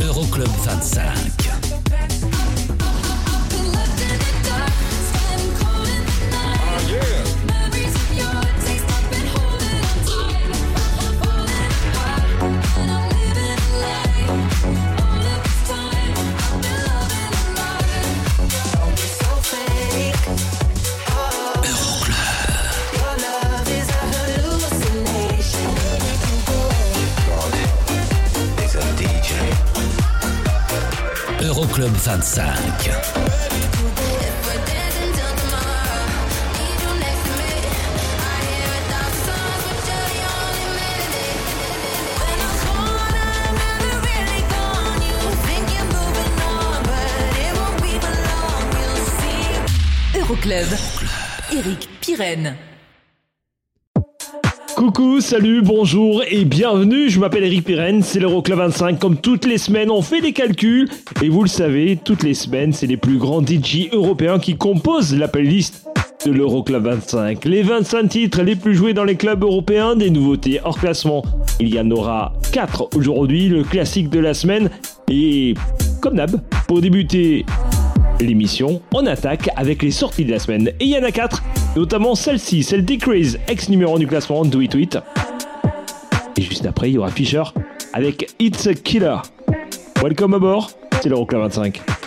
Euroclub 25. Euroclub 25. Euroclub. Eric Pirenne. Coucou, salut, bonjour et bienvenue, je m'appelle Eric Pirenne, c'est l'Euroclub 25, comme toutes les semaines on fait des calculs, et vous le savez, toutes les semaines c'est les plus grands DJ européens qui composent la playlist de l'Euroclub 25. Les 25 titres les plus joués dans les clubs européens, des nouveautés hors classement. Il y en aura 4 aujourd'hui, le classique de la semaine, et comme d'hab, pour débuter l'émission, on attaque avec les sorties de la semaine. Et il y en a 4, notamment celle-ci, celle Decrease, ex numéro 1 du classement, Do It Tweet. Et juste après, il y aura Fisher avec It's a Killer. Welcome aboard, c'est l'Euroclub 25.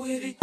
With it.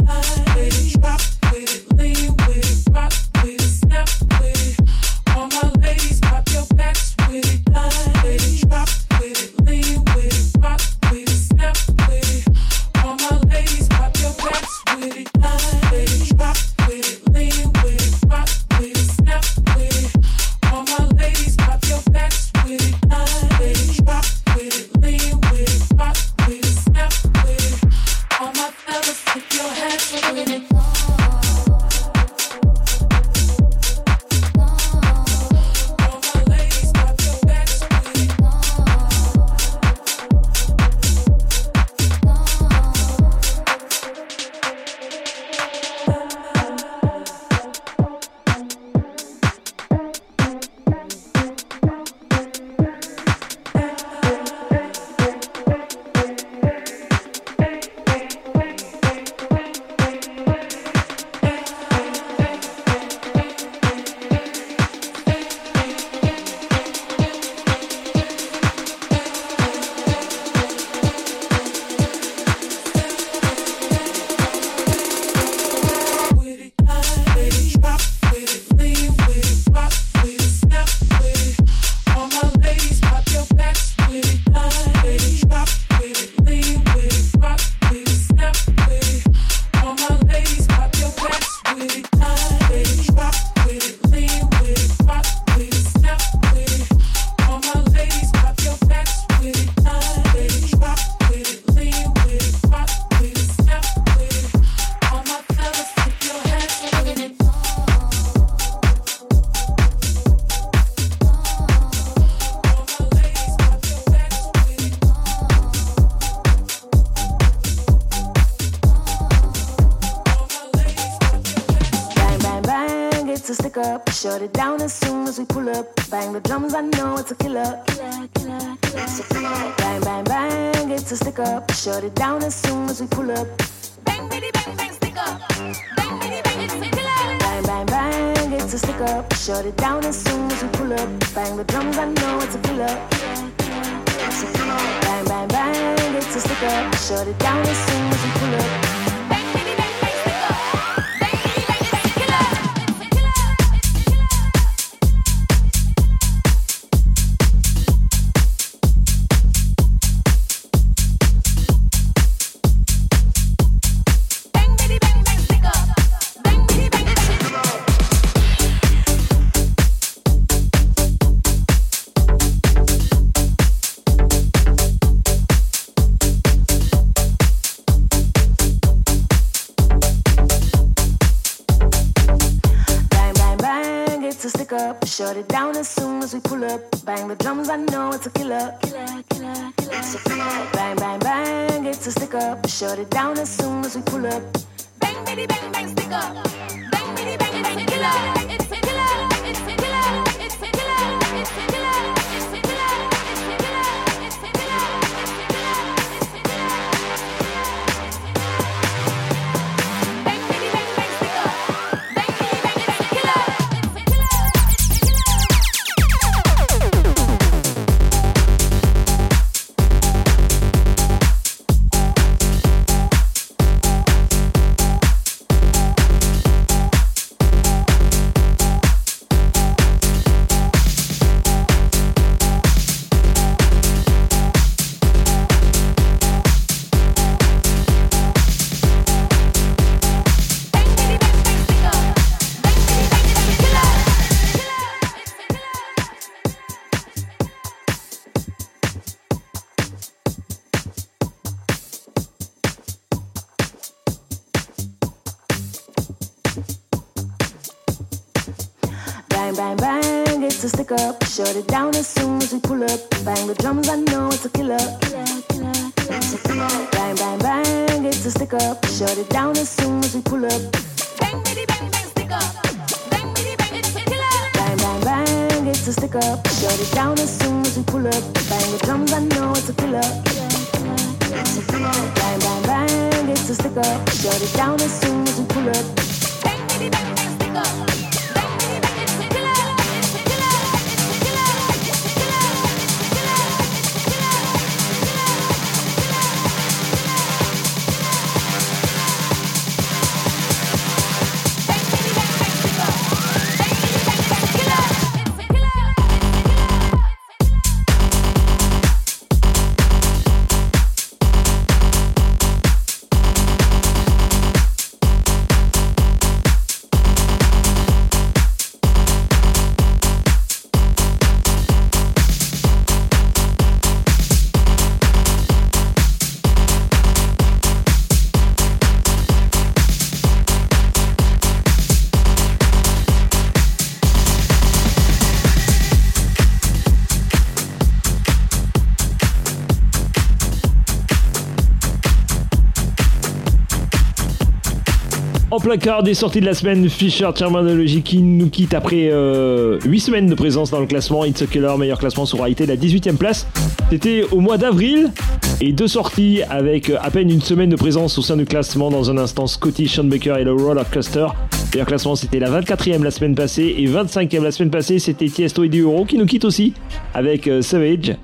placard des sorties de la semaine, Fisher Terminology qui nous quitte après euh, 8 semaines de présence dans le classement. It's a Killer, meilleur classement sur été la 18ème place. C'était au mois d'avril et deux sorties avec euh, à peine une semaine de présence au sein du classement. Dans un instant, Scotty, Sean Baker et le Roller Cluster. Meilleur classement, c'était la 24ème la semaine passée et 25ème la semaine passée, c'était Tiesto et Euro qui nous quitte aussi avec euh, Savage.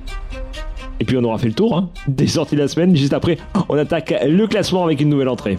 Et puis on aura fait le tour hein, des sorties de la semaine. Juste après, on attaque le classement avec une nouvelle entrée.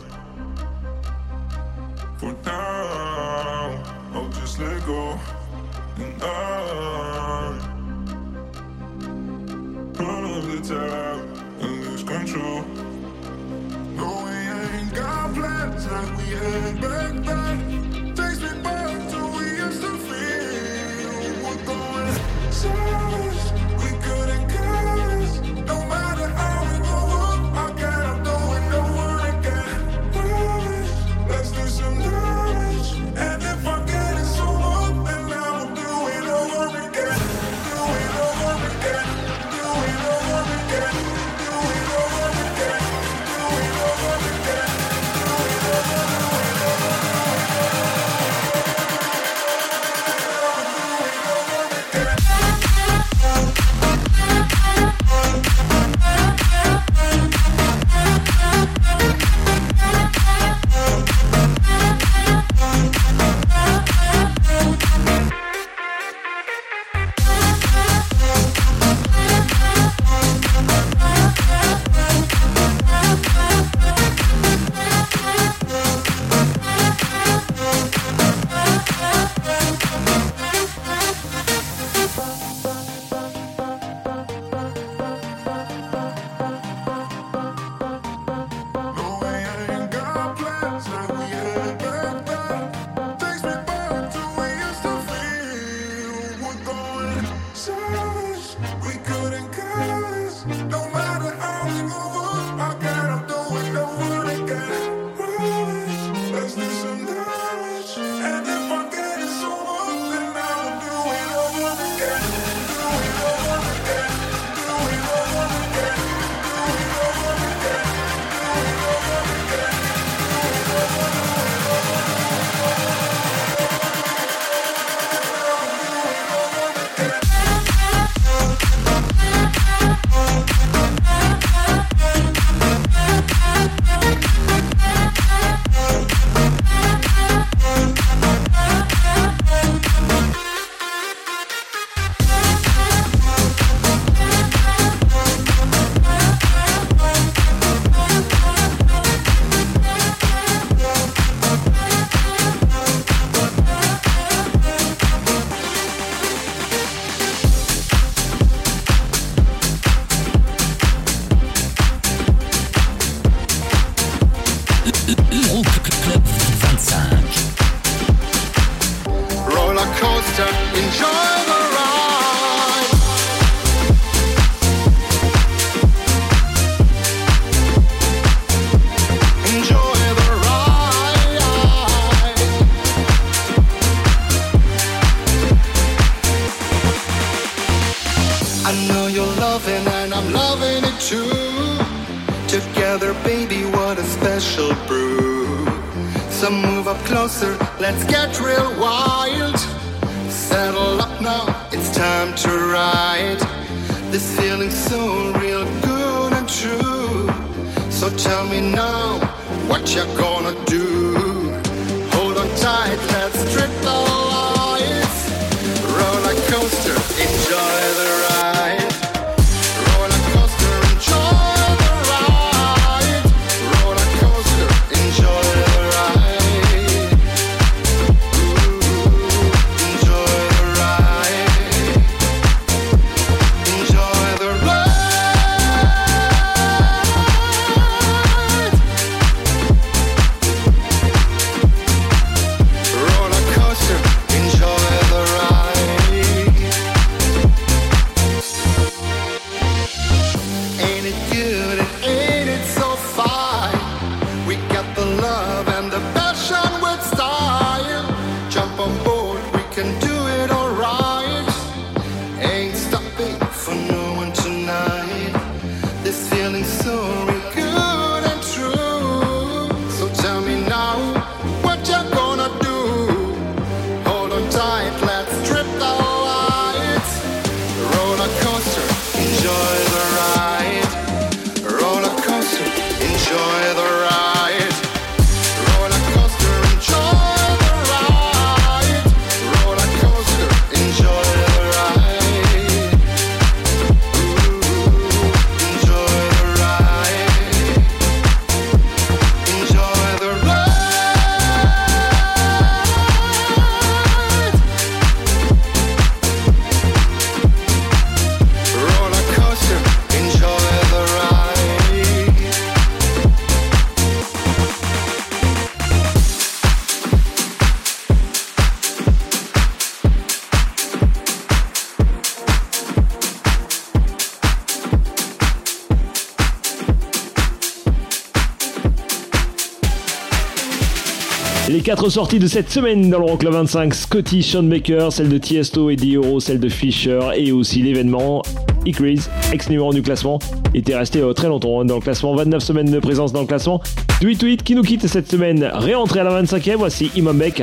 quatre sorties de cette semaine dans l'Euroclub 25, Scotty, Sean celle de Tiesto et Dioro, celle de Fisher et aussi l'événement Icrease, ex numéro du classement, était resté euh, très longtemps hein, dans le classement, 29 semaines de présence dans le classement. Tweet Tweet qui nous quitte cette semaine, réentré à la 25e, voici Imam Beck.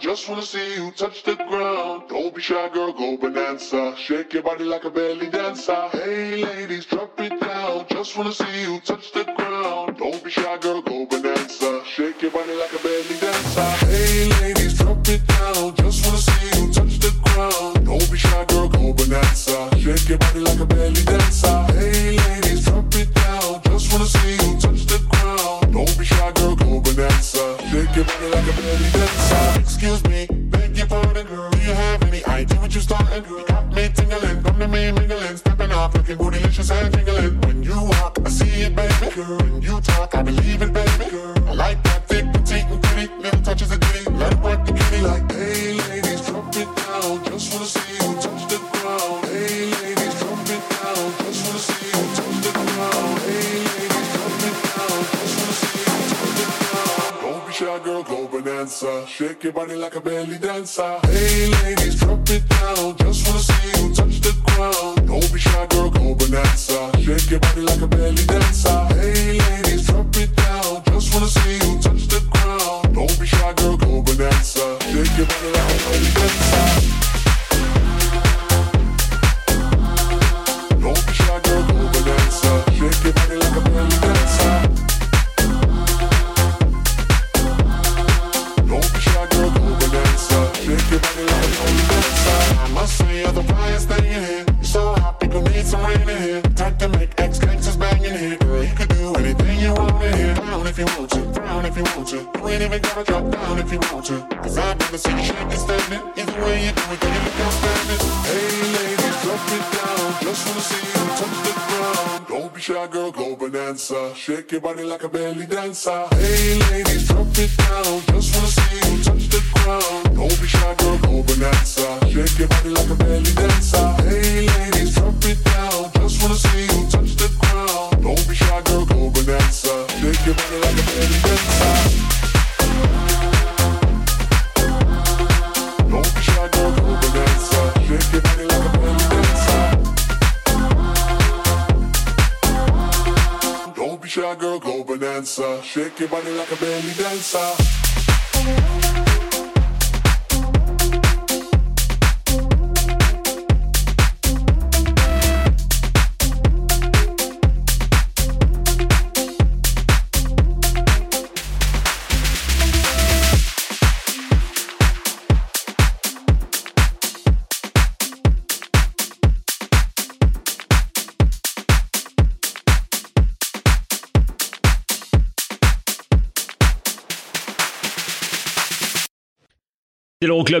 Just wanna see you touch the ground. Don't be shy, girl, go bonanza. Shake your body like a belly dancer. body like a belly dancer. Hey, lady.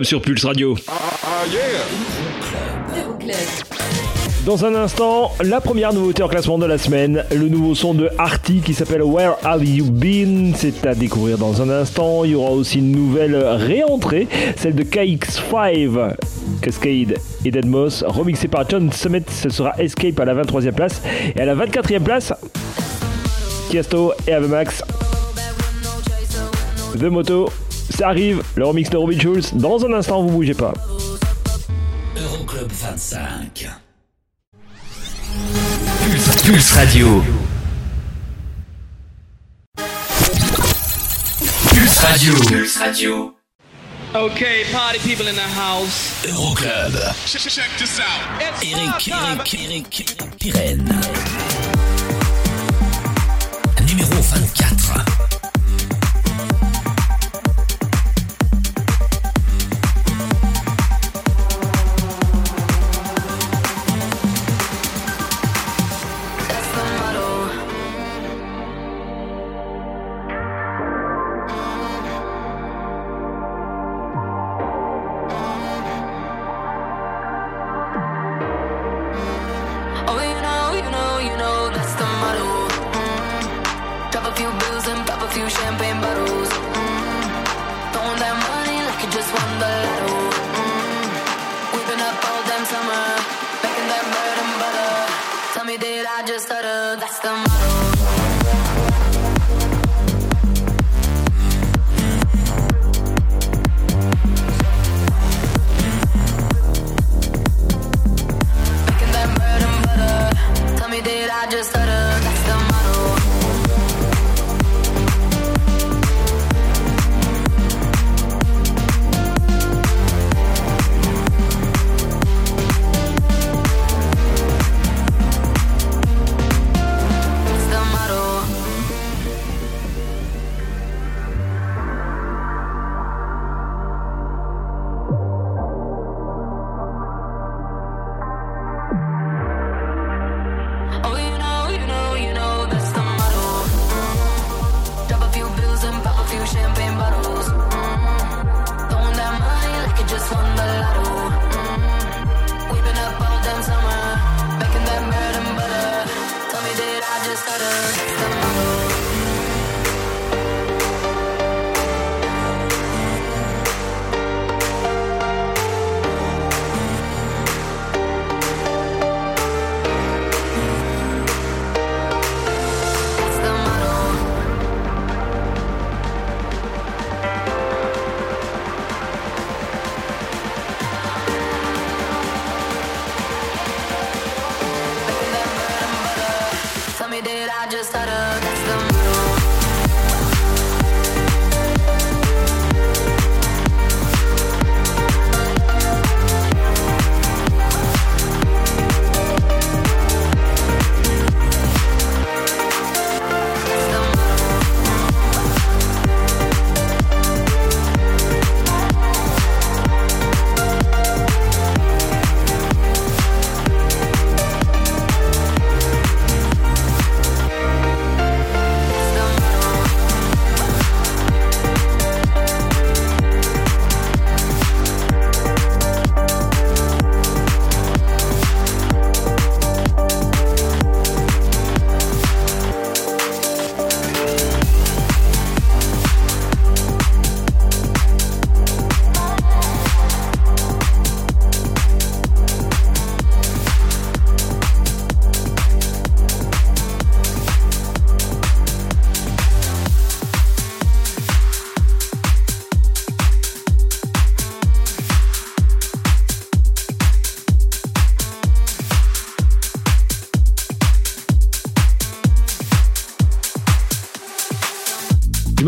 Sur Pulse Radio. Dans un instant, la première nouveauté en classement de la semaine, le nouveau son de Artie qui s'appelle Where Have You Been? C'est à découvrir dans un instant. Il y aura aussi une nouvelle réentrée, celle de KX5, Cascade et Deadmos, remixée par John Summit. Ce sera Escape à la 23e place. Et à la 24e place, Tiesto et Avemax. The Moto, ça arrive, le remix de Robin Schulz. Dans un instant, vous bougez pas. Euroclub 25. Pulse, Pulse Radio. Pulse Radio. Pulse Radio. Okay, party people in the house. Euroclub. Check this out. Eric, Eric, Eric, Pirenne. Just stutter? That's the motto.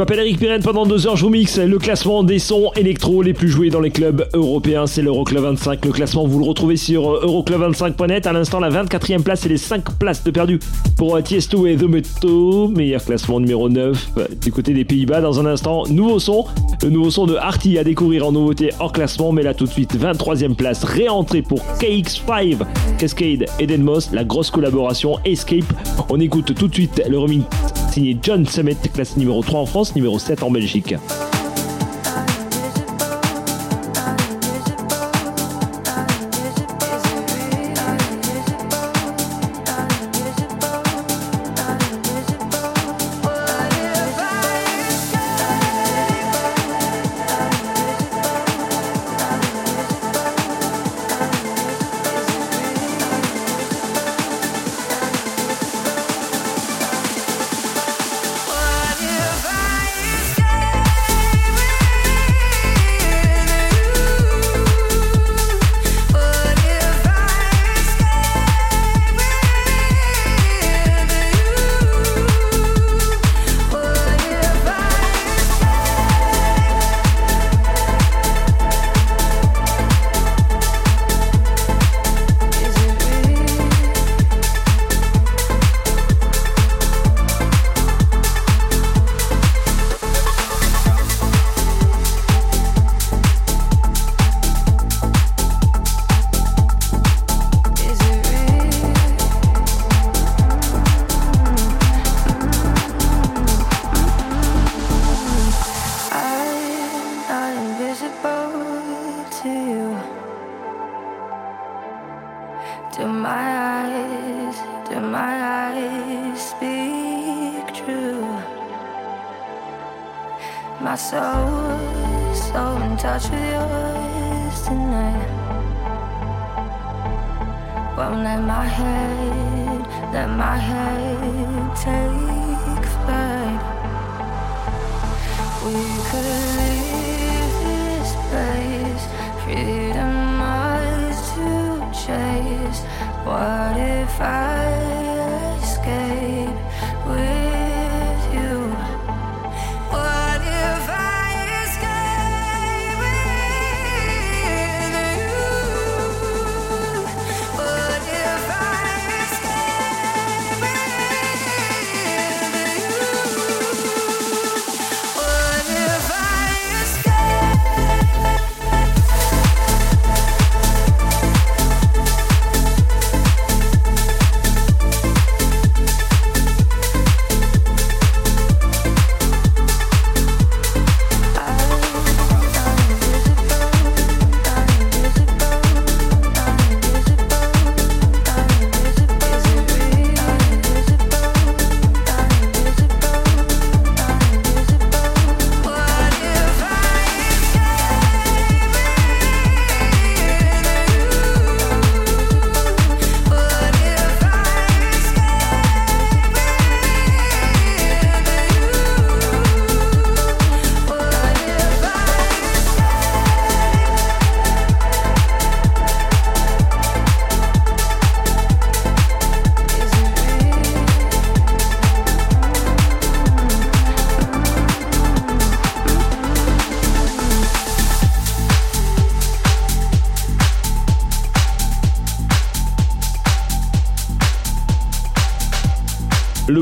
M'appelle Eric Pirenne, pendant deux heures je vous mixe le classement des sons électro les plus joués dans les clubs européens, c'est l'Euroclub 25. Le classement vous le retrouvez sur euh, euroclub25.net. À l'instant la 24e place et les 5 places de perdu pour Tiesto et The Meto. Meilleur classement numéro 9 euh, du côté des Pays-Bas. Dans un instant, nouveau son, le nouveau son de Arty à découvrir en nouveauté hors classement. Mais là tout de suite, 23e place, réentrée pour KX5, Cascade et Deadmos, la grosse collaboration Escape. On écoute tout de suite le remix signé John Summit, classé numéro 3 en France, numéro 7 en Belgique.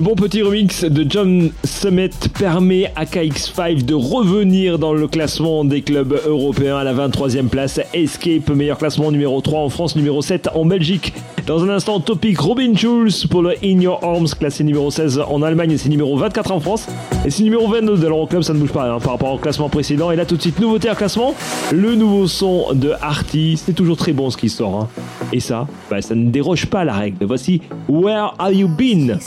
Bon petit remix de John Summit permet à KX5 de revenir dans le classement des clubs européens à la 23e place. Escape, meilleur classement numéro 3 en France, numéro 7 en Belgique. Dans un instant, topic Robin Schulz pour le In Your Arms, classé numéro 16 en Allemagne c'est numéro 24 en France. Et c'est numéro 22 de l'Euroclub, ça ne bouge pas hein, par rapport au classement précédent. Et là, tout de suite, nouveauté à classement, le nouveau son de Arty. C'est toujours très bon ce qui sort. Et ça, bah, ça ne déroge pas à la règle. Voici Where Are You Been?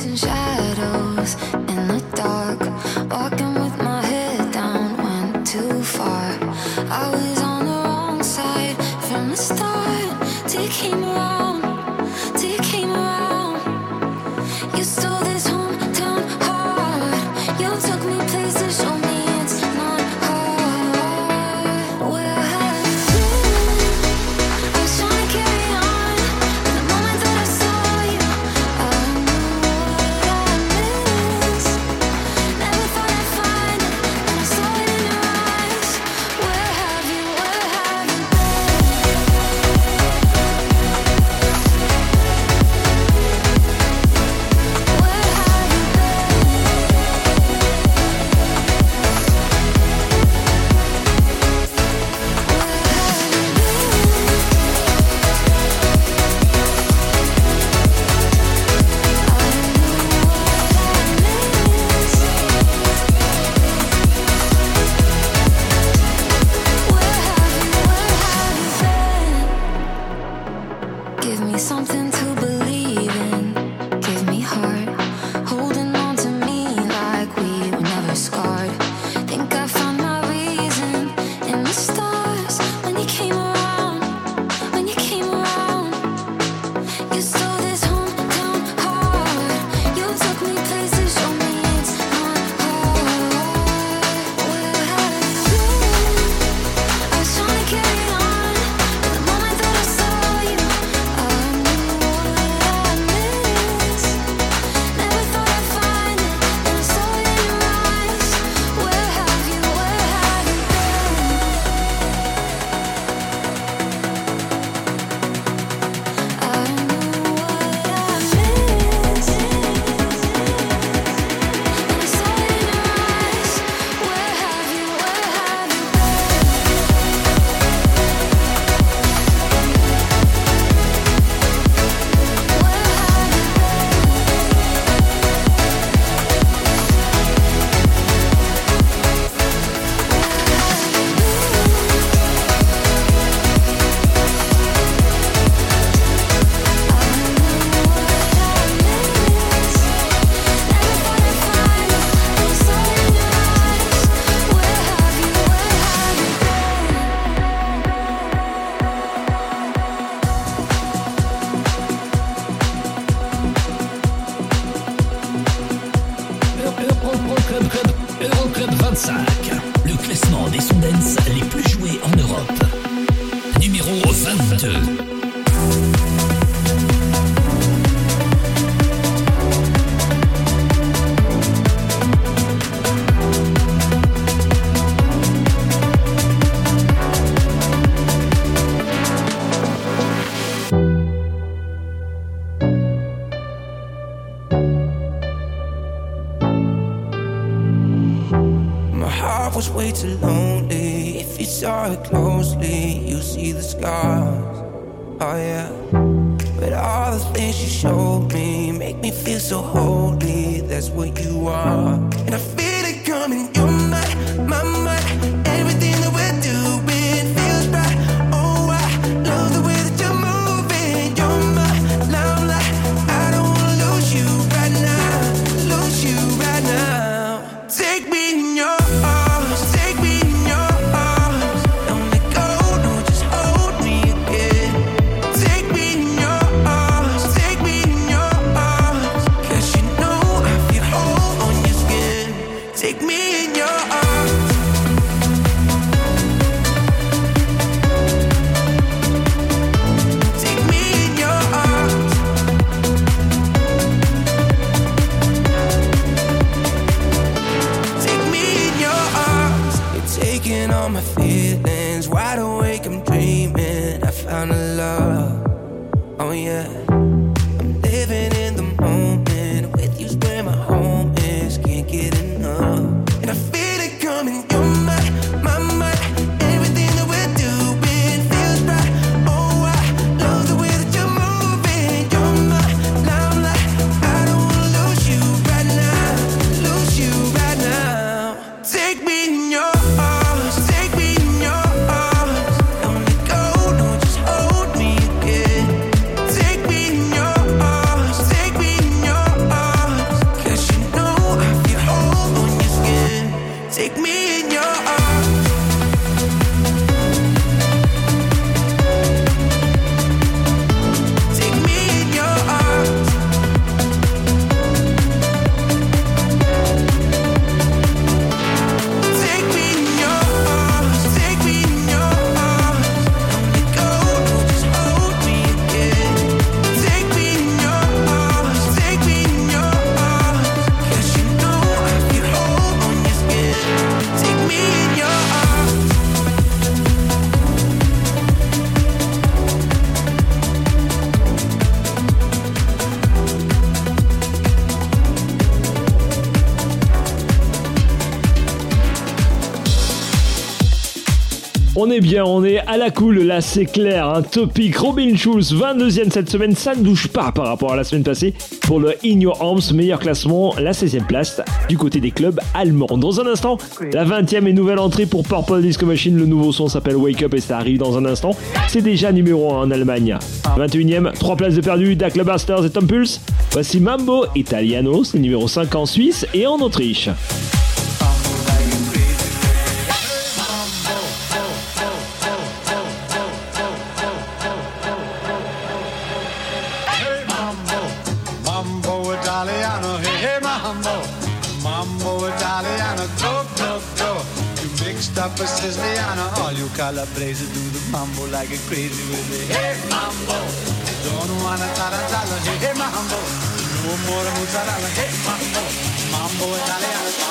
On est bien, on est à la cool, là c'est clair. Un topic Robin Schulz, 22e cette semaine, ça ne bouge pas par rapport à la semaine passée. Pour le In Your Arms, meilleur classement, la 16e place du côté des clubs allemands. Dans un instant, la 20e et nouvelle entrée pour Purple Disco Machine. Le nouveau son s'appelle Wake Up et ça arrive dans un instant. C'est déjà numéro 1 en Allemagne. 21e, 3 places de perdu, Da Clubbasters et Tom. Voici Mambo Italiano, c'est numéro 5 en Suisse et en Autriche. Calabrese do the mambo like a crazy with it. Hey mambo, don't wanna tarantala. Hey mambo, no more mozzarella. Hey mambo, mambo italiano.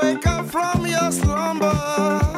Wake up from your slumber.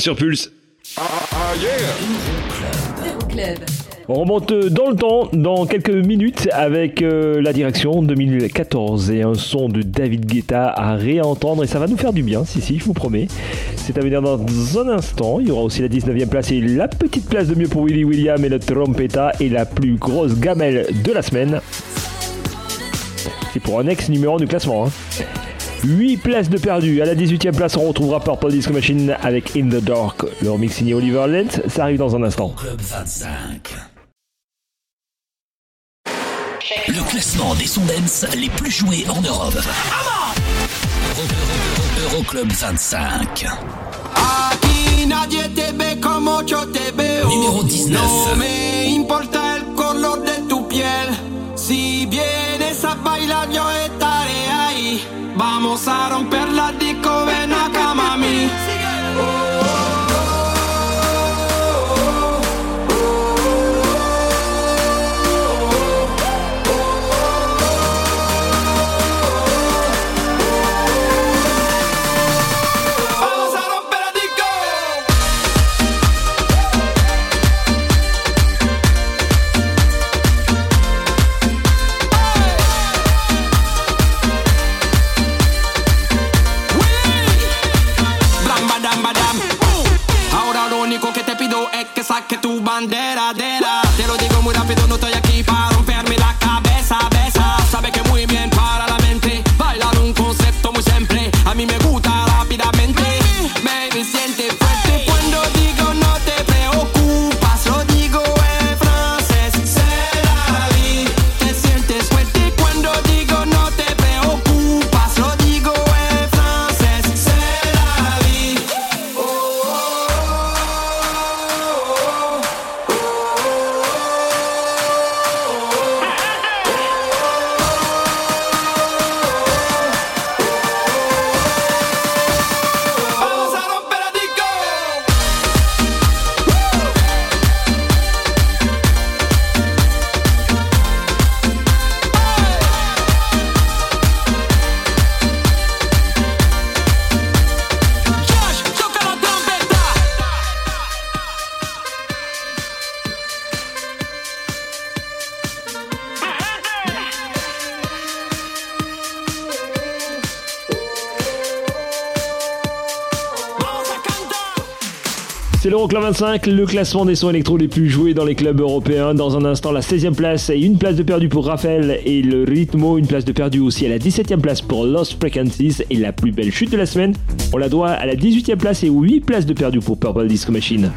Sur Pulse. On remonte dans le temps, dans quelques minutes, avec euh, la direction 2014 et un son de David Guetta à réentendre. Et ça va nous faire du bien, si, si, je vous promets. C'est à venir dans un instant. Il y aura aussi la 19e place et la petite place de mieux pour Willy William et le trompetta et la plus grosse gamelle de la semaine. C'est pour un ex numéro du classement. 8 places de perdu. À la 18e place, on retrouvera Purple Disco Machine avec In the Dark. Le remix signé Oliver Lentz. Ça arrive dans un instant. Club 25. Le classement des sondens les plus joués en Europe. Euro- Euro- Euroclub 25. Aquí nadie te ve como yo te veo. Numéro 19. Vamos a romper la 25, le classement des sons électro les plus joués dans les clubs européens. Dans un instant, la 16e place et une place de perdu pour Raphaël et le Ritmo, une place de perdu aussi à la 17e place pour Lost Frequencies et la plus belle chute de la semaine. On la doit à la 18e place et 8 places de perdu pour Purple Disco Machine.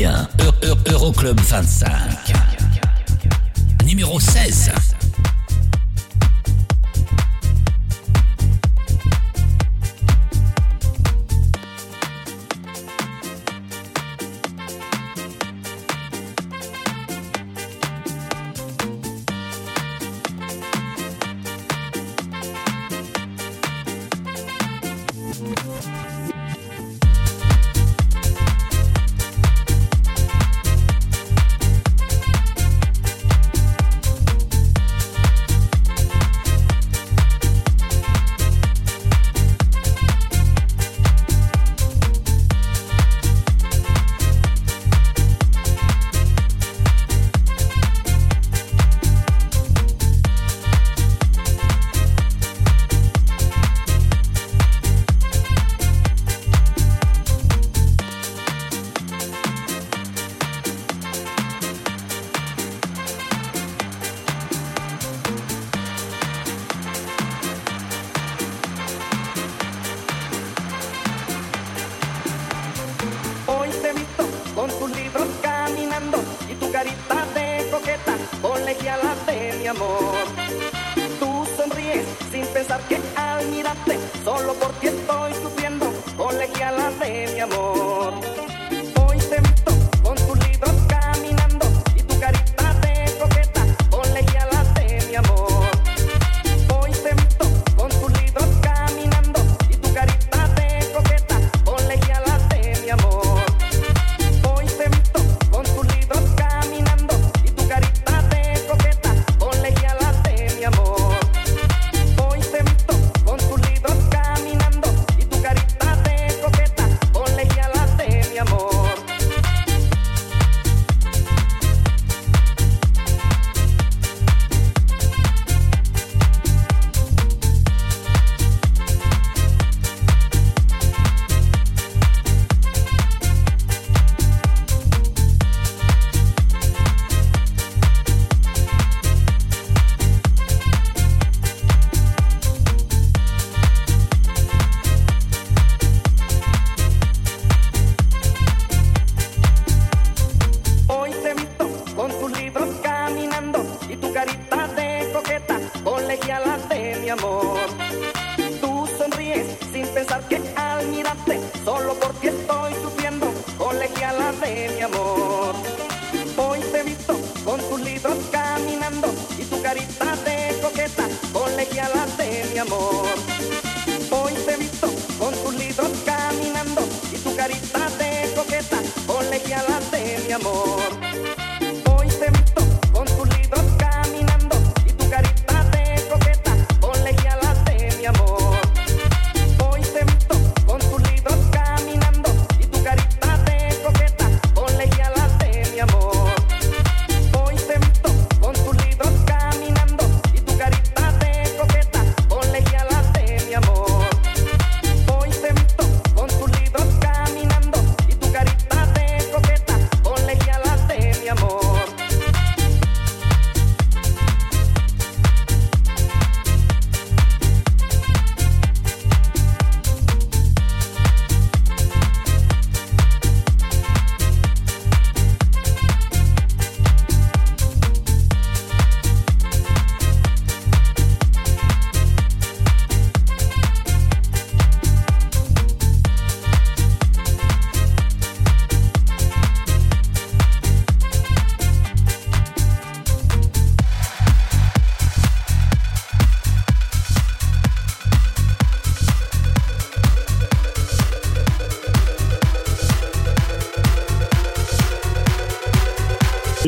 rien. Euroclub 25.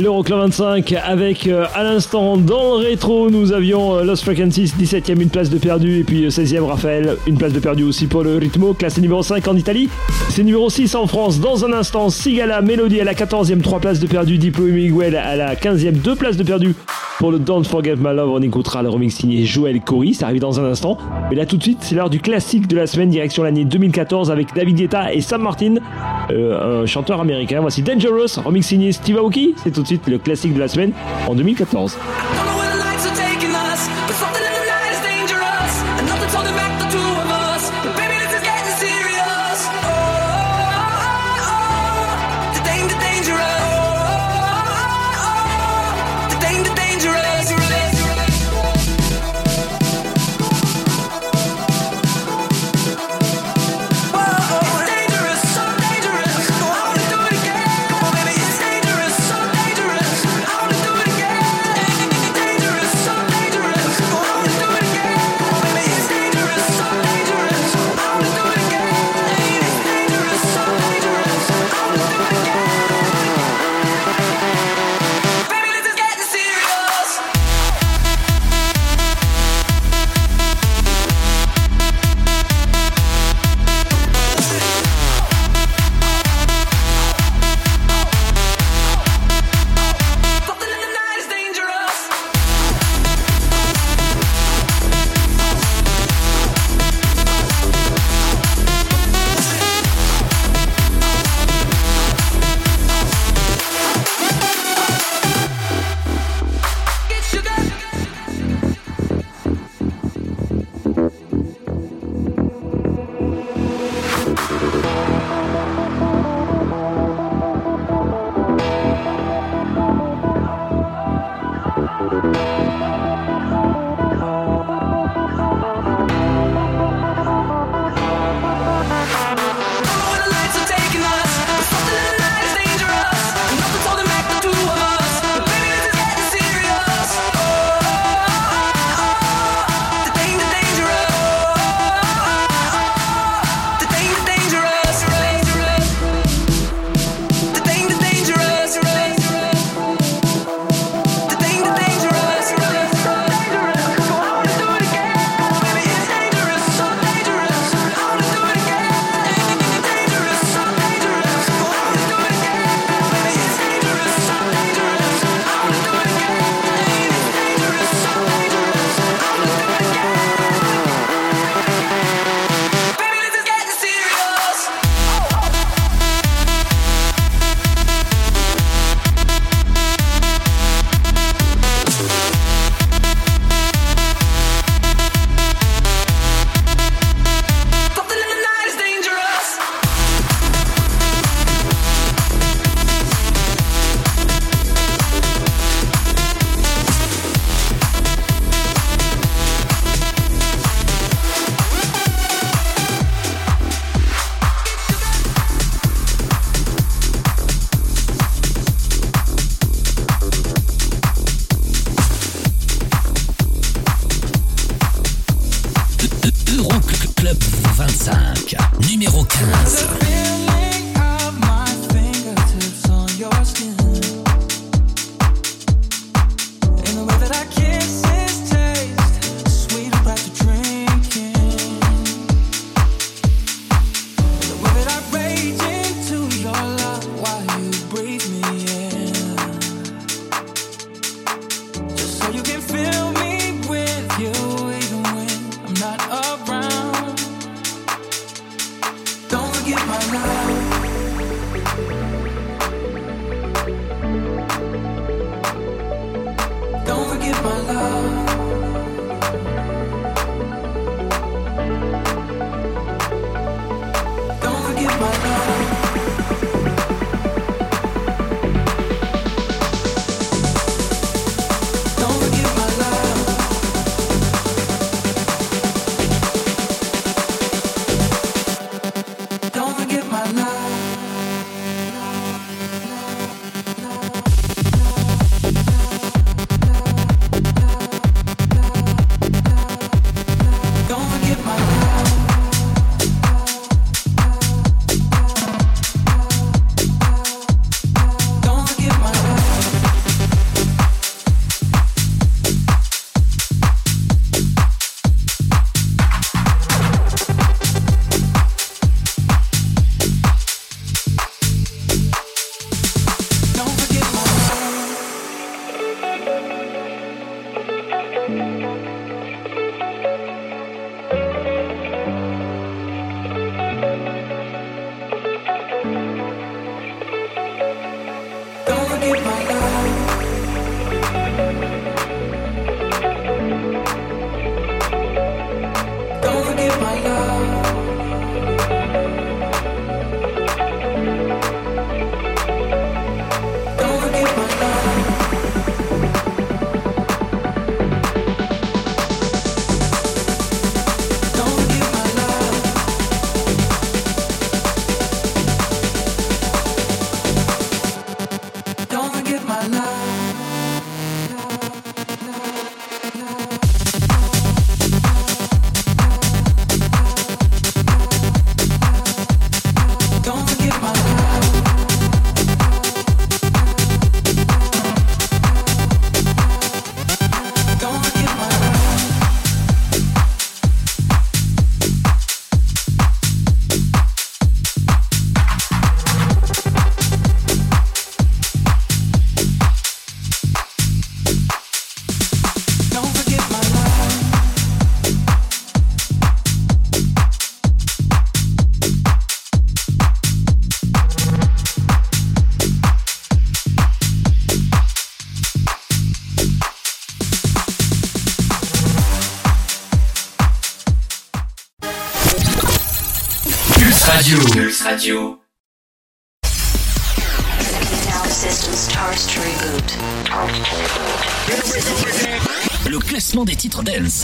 L'Euroclub 25 avec euh, à l'instant dans le rétro nous avions euh, Lost Frequencies 17ème une place de perdu et puis euh, 16ème Raphaël une place de perdu aussi pour le Ritmo classé numéro 5 en Italie. C'est numéro 6 en France dans un instant Sigala Melody à la 14ème 3 places de perdu Diplo et Miguel à la 15ème 2 places de perdu pour le Don't Forget My Love. On écoutera le remix signé Joël Corey ça arrive dans un instant. Mais là tout de suite c'est l'heure du classique de la semaine direction l'année 2014 avec David Guetta et Sam Martin. euh, un chanteur américain. Voici Dangerous remix signé Steve Aoki. C'est tout de suite le classique de la semaine en 2014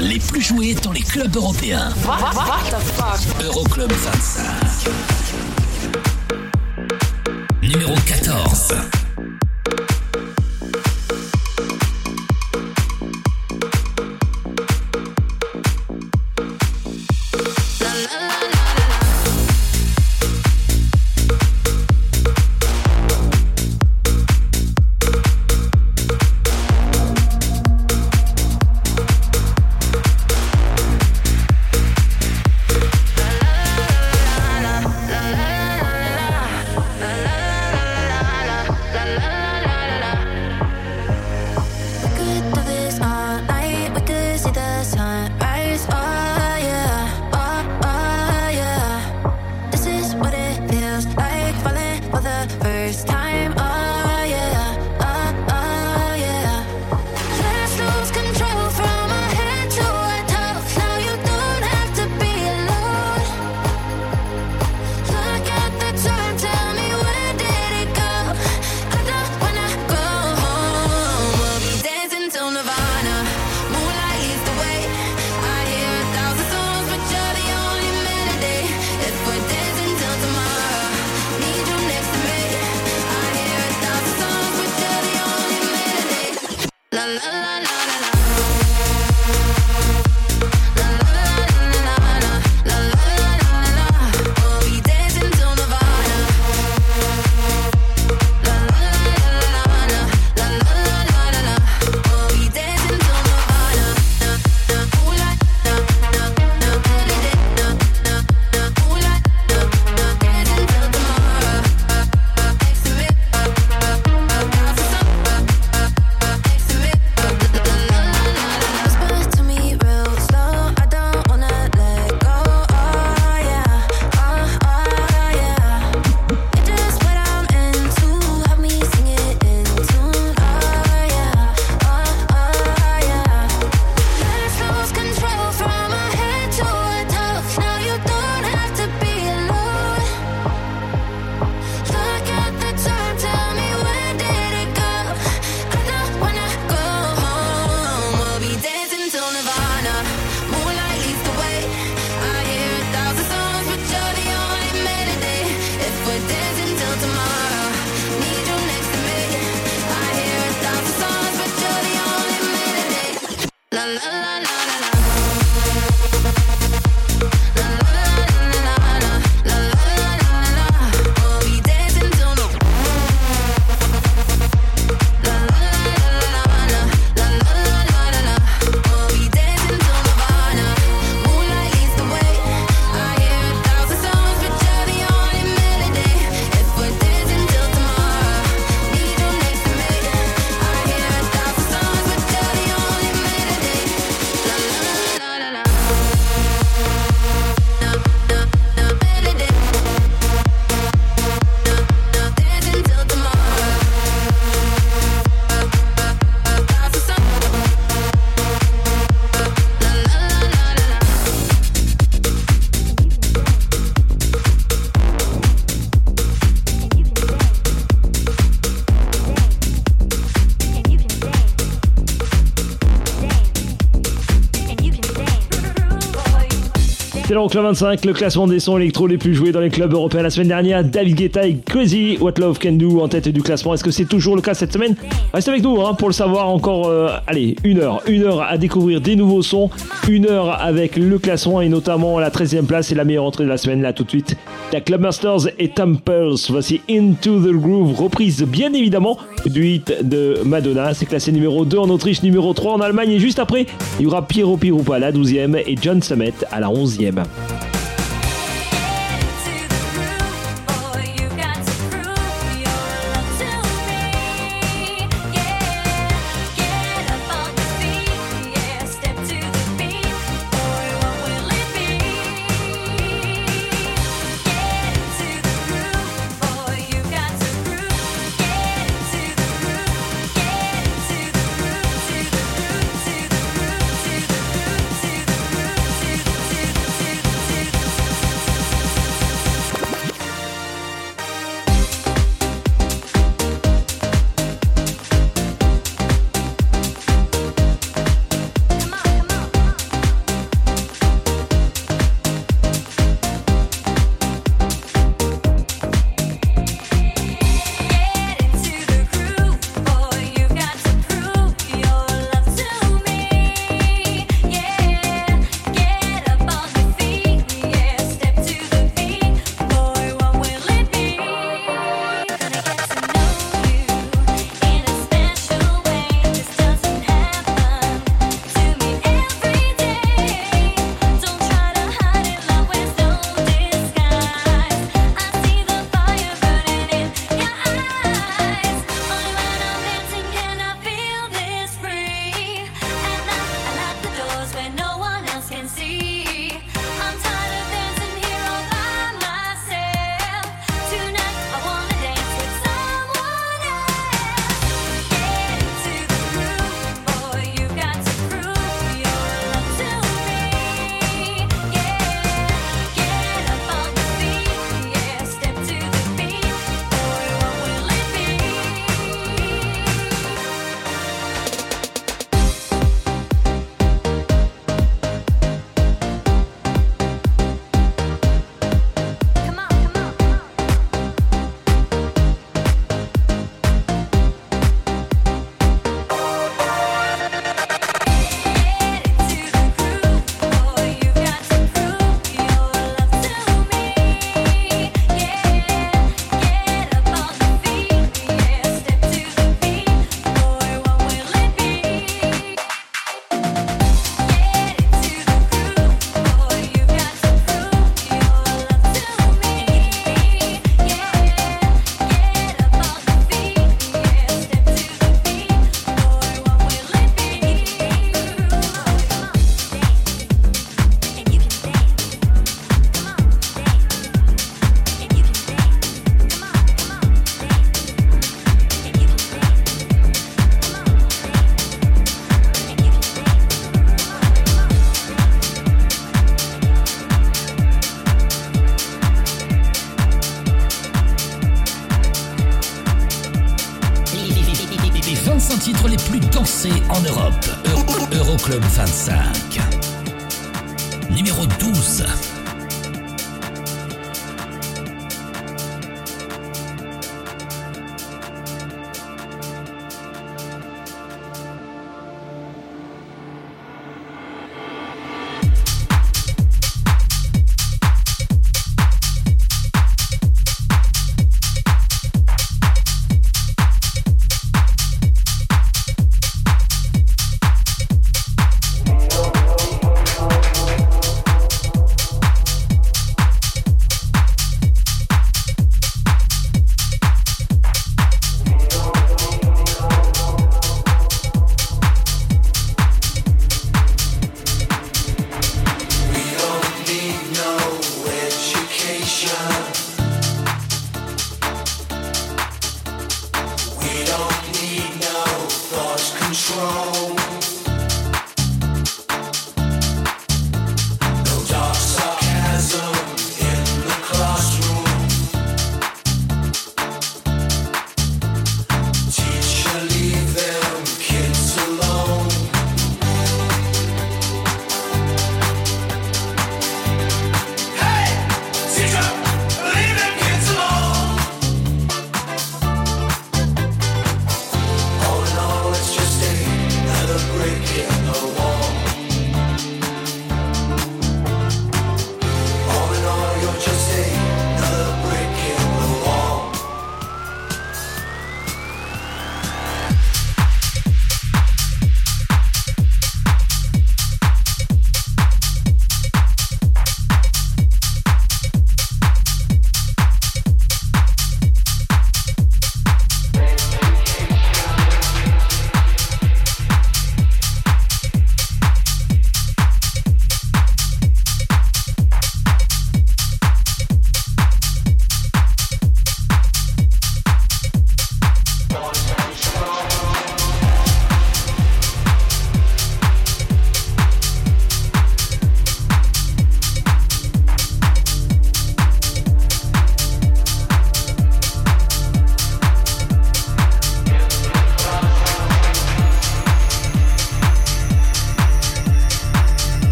les plus joués dans les clubs européens. C'est l'Euroclub 25, le classement des sons électro les plus joués dans les clubs européens la semaine dernière. David Guetta et Crazy What Love Can Do en tête du classement. Est-ce que c'est toujours le cas cette semaine? Reste avec nous hein, pour le savoir encore. euh, allez, une heure, une heure à découvrir des nouveaux sons, une heure avec le classement et notamment la 13e place et la meilleure entrée de la semaine là tout de suite. La Club Masters et Tempers. Voici Into the Groove, reprise bien évidemment du hit de Madonna. C'est classé numéro 2 en Autriche, numéro 3 en Allemagne et juste après, il y aura Piero Pirupa à la 12e et John Summit à la 11e.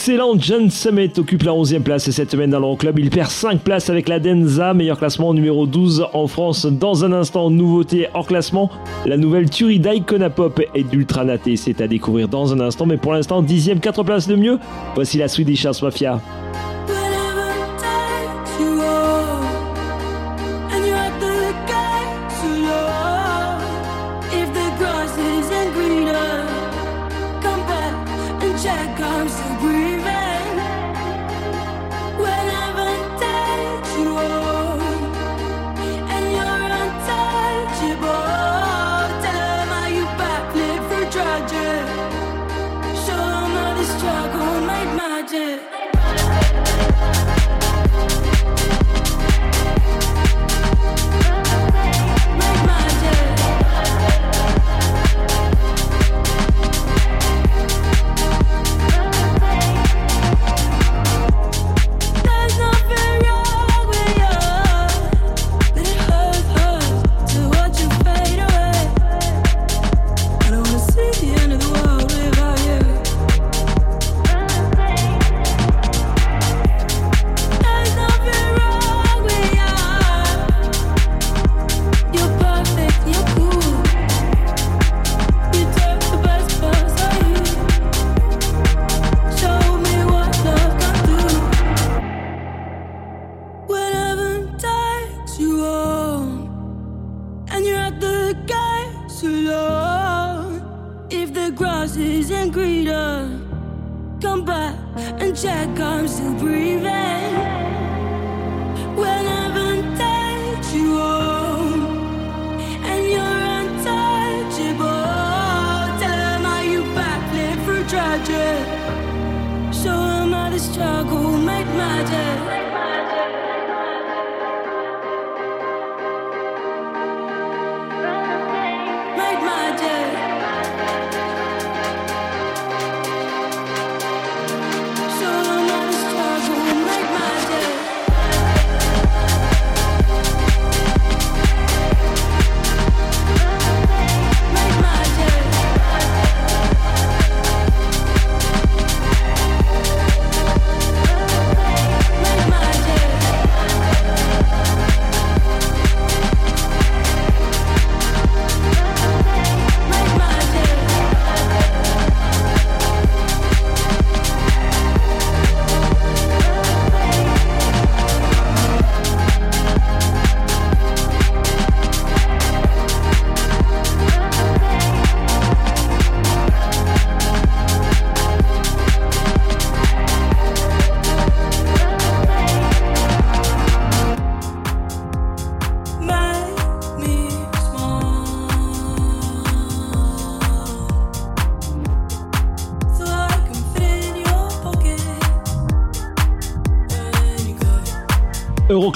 L'excellent John Summit occupe la 11e place cette semaine dans l'Euroclub. Il perd 5 places avec la Denza, meilleur classement numéro 12 en France. Dans un instant, nouveauté hors classement, la nouvelle tuerie d'Icona Pop et d'Ultranaté. C'est à découvrir dans un instant, mais pour l'instant, 10e, 4 places de mieux. Voici la Swedish House Mafia.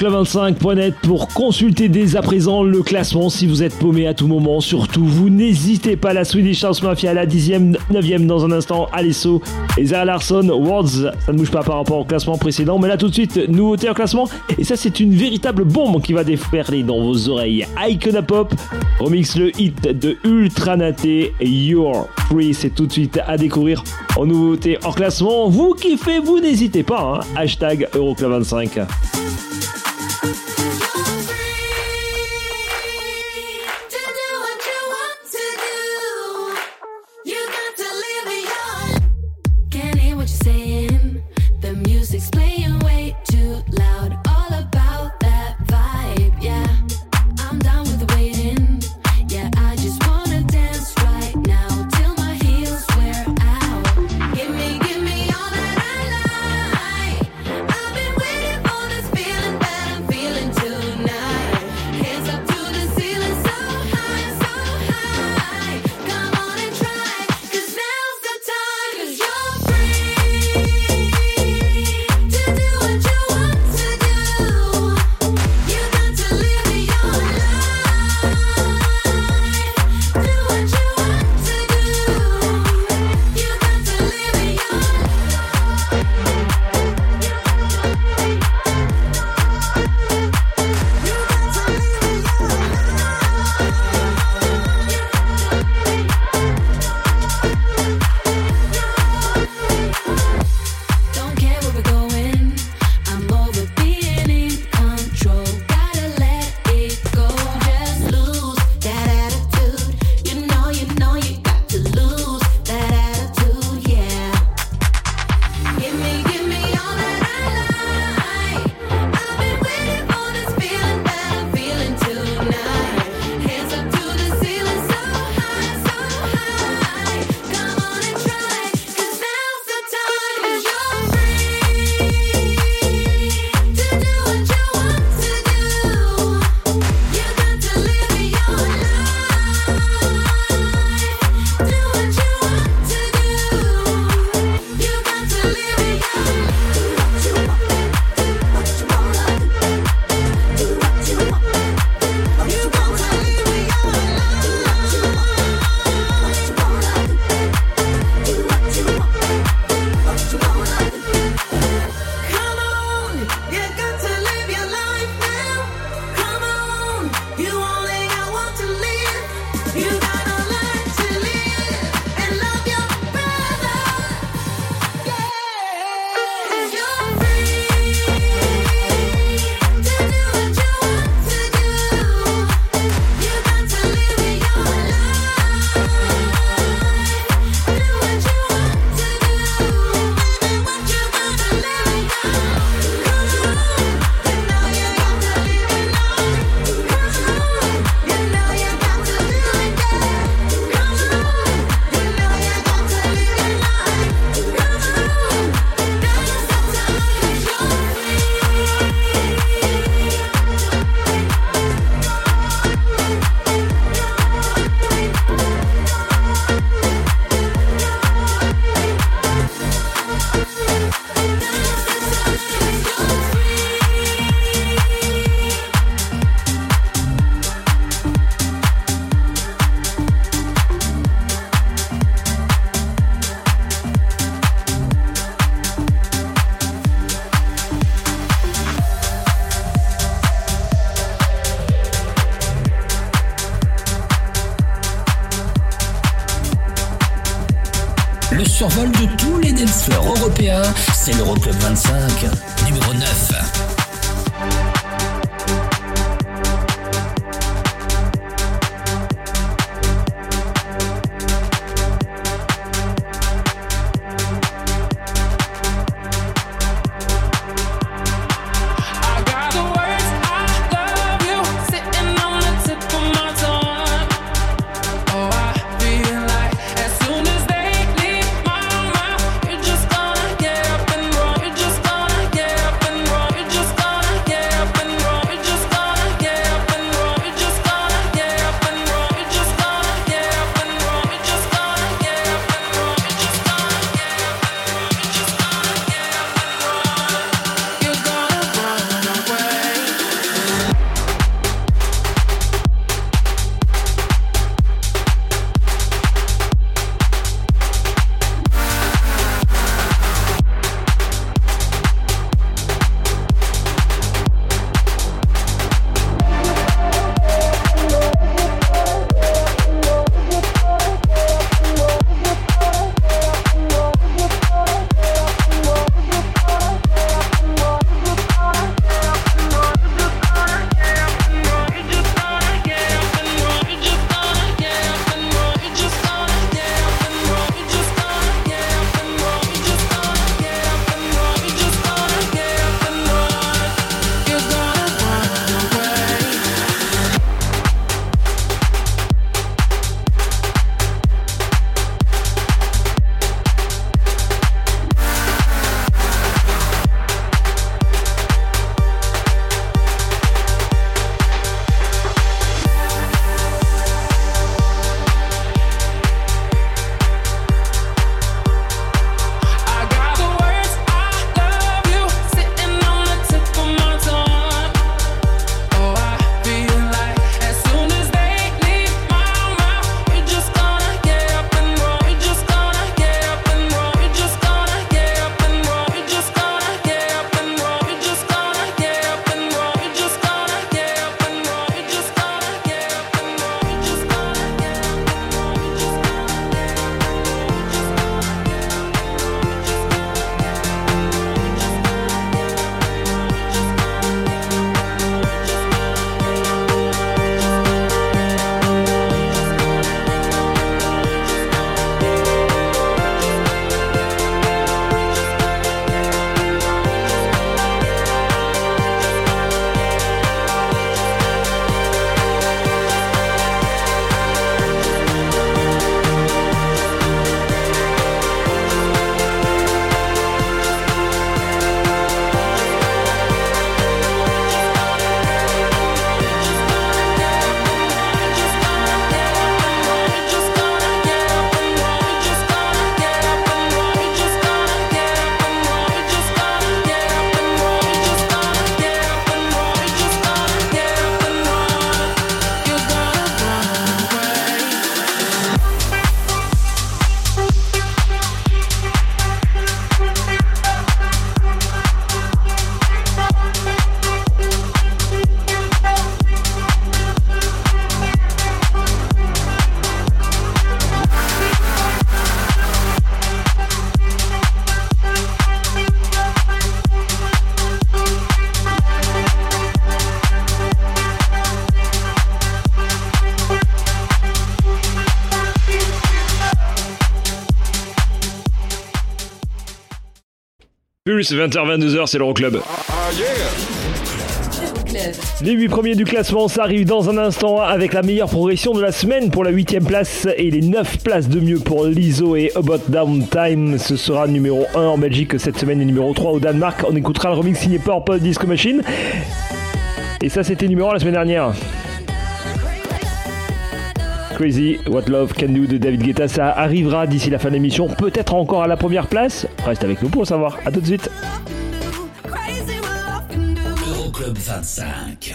Euroclub25.net pour consulter dès à présent le classement si vous êtes paumé à tout moment. Surtout, vous n'hésitez pas. La Swedish House Mafia, la 10e, 9e dans un instant. Alesso et Zara Larson, Words, ça ne bouge pas par rapport au classement précédent. Mais là, tout de suite, nouveauté en classement. Et ça, c'est une véritable bombe qui va déferler dans vos oreilles. Icona Pop remix le hit de Ultranaté You're Free. C'est tout de suite à découvrir en nouveauté en classement. Vous kiffez, vous n'hésitez pas. Hein. Hashtag Euroclub25. Survol de tous les dance floors européens, c'est l'Euroclub 25, numéro 9. Pulse, 20h-22h, c'est l'Euroclub. Les 8 premiers du classement, ça arrive dans un instant avec la meilleure progression de la semaine pour la 8ème place et les 9 places de mieux pour l'ISO et About Downtime. Ce sera numéro 1 en Belgique cette semaine et numéro 3 au Danemark. On écoutera le remix signé Purple Disco Machine. Et ça, c'était numéro 1 la semaine dernière. Crazy, What Love Can Do de David Guetta, ça arrivera d'ici la fin de l'émission, peut-être encore à la première place. Reste avec nous pour le savoir. A tout de suite. Euroclub 25.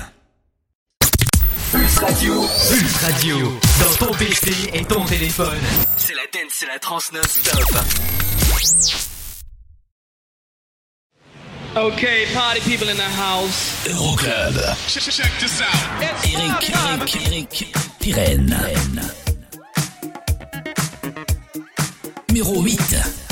Pulse Radio. Pulse Radio. Dans ton PC et ton téléphone. C'est la dance, c'est la trans non-stop. Okay, party people in the house. Euroclub. Check this out. Eric, Eric, Eric, Pirenne. numéro 8.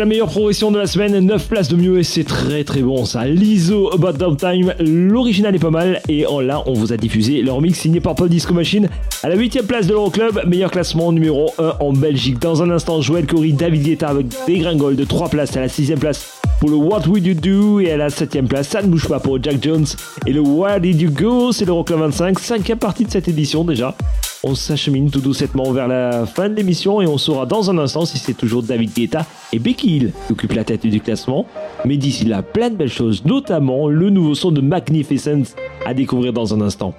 la meilleure progression de la semaine. 9 places de mieux et c'est très très bon ça. L'ISO About Downtime, l'original est pas mal. Et en là, on vous a diffusé leur mix signé par Pop Disco Machine à la 8ème place de l'Euroclub. Meilleur classement numéro 1 en Belgique. Dans un instant, Joël Corey, David Guetta avec des gringoles de 3 places à la 6ème place pour le What Would You Do? Et à la 7ème place, ça ne bouge pas pour Jack Jones et le Where Did You Go, c'est l'Euroclub 25, cinquième partie de cette édition déjà. On s'achemine tout doucement vers la fin de l'émission et on saura dans un instant si c'est toujours David Guetta et Becky Hill occupe la tête du classement. Mais d'ici là, plein de belles choses, notamment le nouveau son de Magnificence à découvrir dans un instant.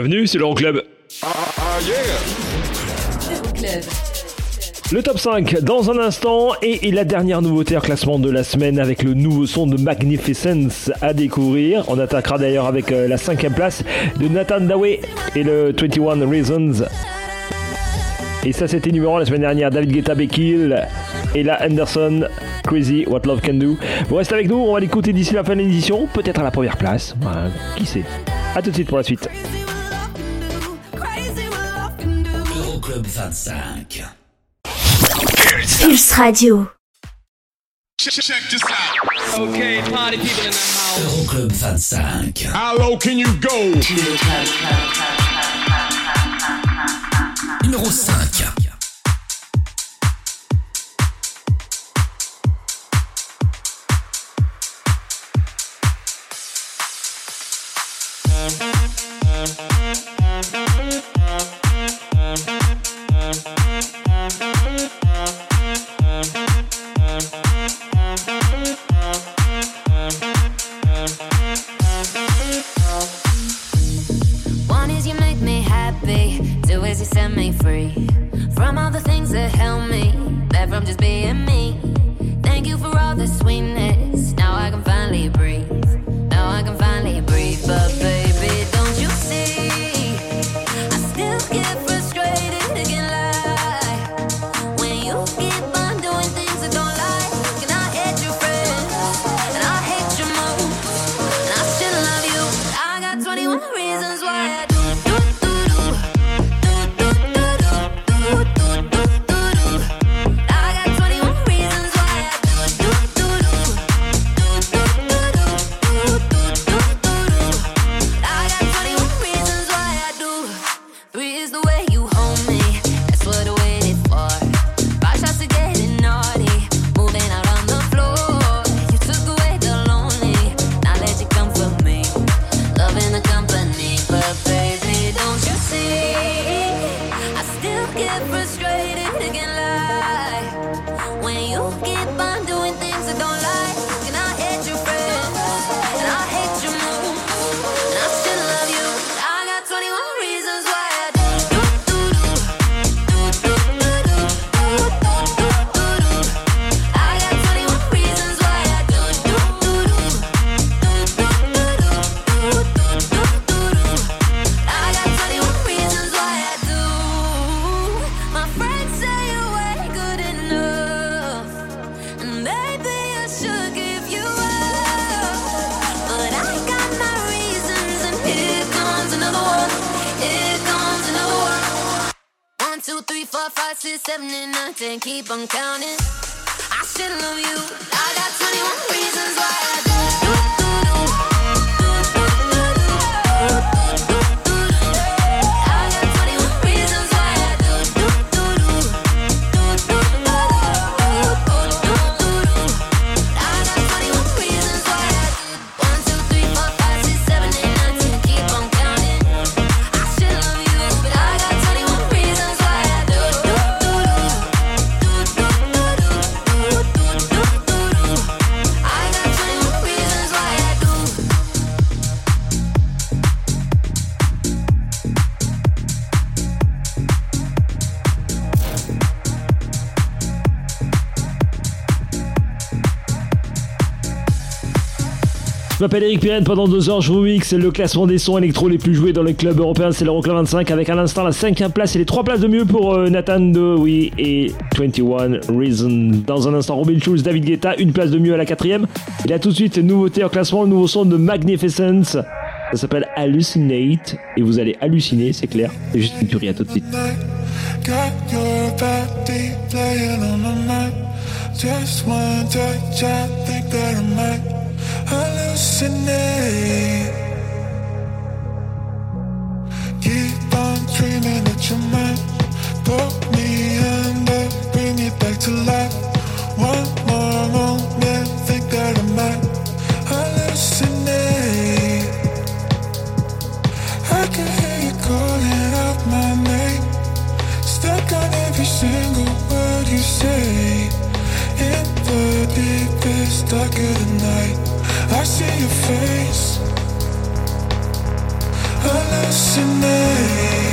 Bienvenue, c'est l'Euroclub. Euroclub. Le top 5 dans un instant et, la dernière nouveauté en classement de la semaine avec le nouveau son de Magnificence à découvrir. On attaquera d'ailleurs avec euh, la cinquième place de Nathan Daway et le 21 Reasons. Et ça c'était numéro 1 la semaine dernière, David Guetta Bekil, Ella Anderson, Crazy What Love Can Do. Vous restez avec nous, on va l'écouter d'ici la fin de l'édition, peut-être à la première place, Ouais, qui sait. A tout de suite pour la suite. 25. Pulse Radio. Check, this out. Okay, party people in the house. Euroclub 25. How low can you go? Numéro 5. M'appelle Eric Pirenne, pendant deux heures je vous mixe le classement des sons électro les plus joués dans les clubs européens, c'est l'Euroclub 25 avec à l'instant la cinquième place et les trois places de mieux pour euh, Nathan Dowie et 21 Reason. Dans un instant Robin Schulz, David Guetta, une place de mieux à la quatrième. Et là tout de suite, nouveauté en classement, le nouveau son de Magnificence. Ça s'appelle Hallucinate et vous allez halluciner, c'est clair. C'est juste une tuerie, à tout de suite. Just one touch, I think that I might hallucinate. Keep on dreaming that you're mine. Put me under, bring me back to life. One more moment, think that I might hallucinate. I can hear you calling out my name. Stuck on every single word you say. In the deepest dark of the night, see your face. I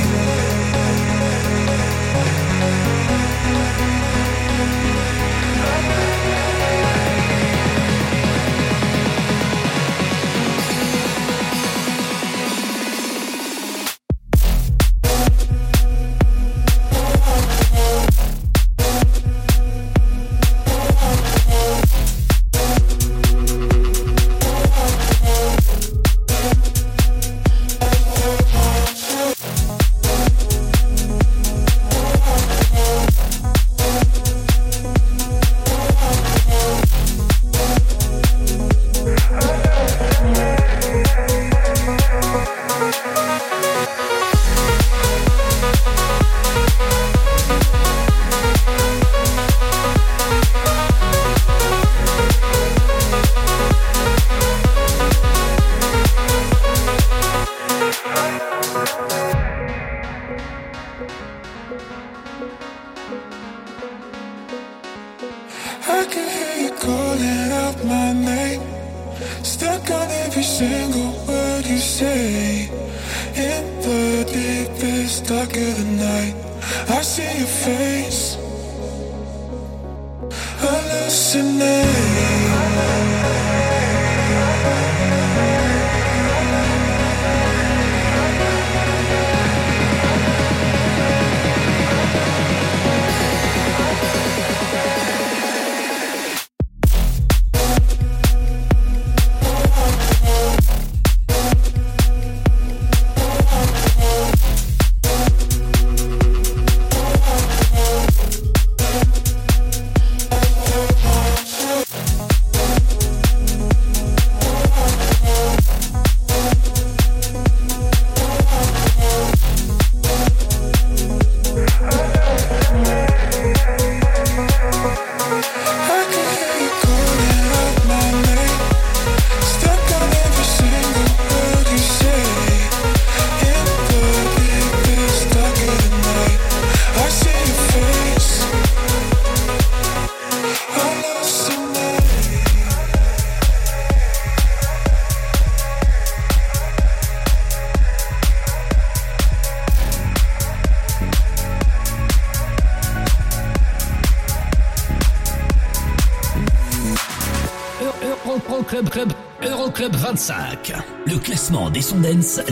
classement des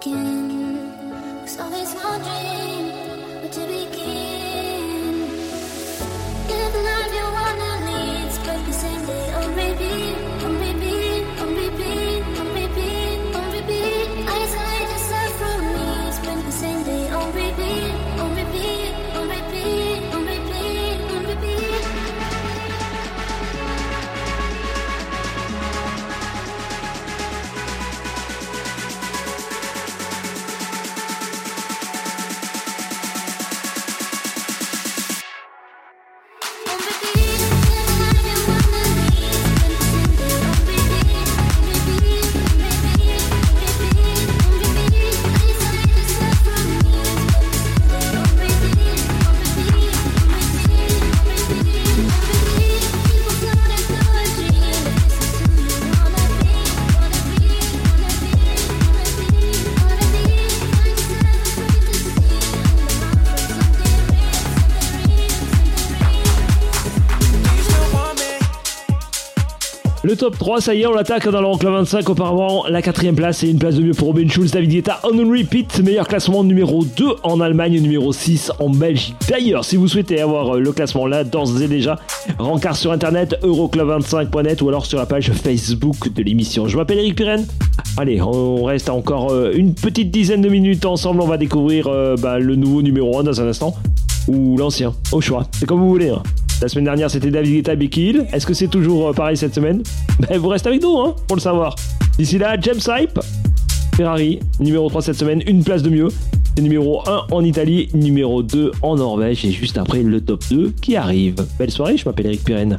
again. Top 3, ça y est, on l'attaque dans l'Euroclub 25. Auparavant, la quatrième place et une place de mieux pour Robin Schulz, David Guetta, on repeat. Meilleur classement numéro 2 en Allemagne, numéro 6 en Belgique. D'ailleurs, si vous souhaitez avoir euh, le classement là, d'ores et déjà, rencard sur internet, euroclub25.net ou alors sur la page Facebook de l'émission. Je m'appelle Eric Pirenne. Allez, on reste encore euh, une petite dizaine de minutes ensemble. On va découvrir euh, bah, le nouveau numéro 1 dans un instant. Ou l'ancien, au choix. C'est comme vous voulez. hein. La semaine dernière, c'était David Guetta. Est-ce que c'est toujours euh, pareil cette semaine? Ben, Vous restez avec nous, hein, pour le savoir. D'ici là, James Hype, Ferrari, numéro 3 cette semaine, une place de mieux. C'est numéro 1 en Italie, numéro 2 en Norvège, et juste après le top 2 qui arrive. Belle soirée, je m'appelle Eric Pirenne.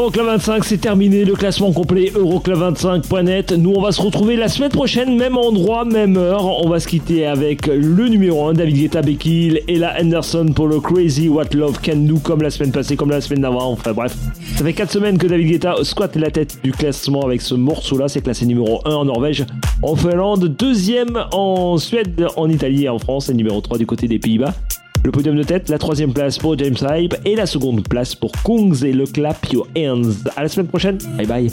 L'Euroclub 25, c'est terminé. Le classement complet Euroclub25.net. Nous, on va se retrouver la semaine prochaine, même endroit, même heure. On va se quitter avec le numéro 1, David Guetta, Becky Hill et la Anderson pour le Crazy What Love Can Do, comme la semaine passée, comme la semaine d'avant. Enfin bref, ça fait 4 semaines que David Guetta squatte la tête du classement avec ce morceau-là. C'est classé numéro 1 en Norvège, en Finlande, deuxième en Suède, en Italie et en France, et numéro 3 du côté des Pays-Bas. Le podium de tête, la troisième place pour James Hype et la seconde place pour Kungs et le Clap Your Hands. À la semaine prochaine. Bye bye.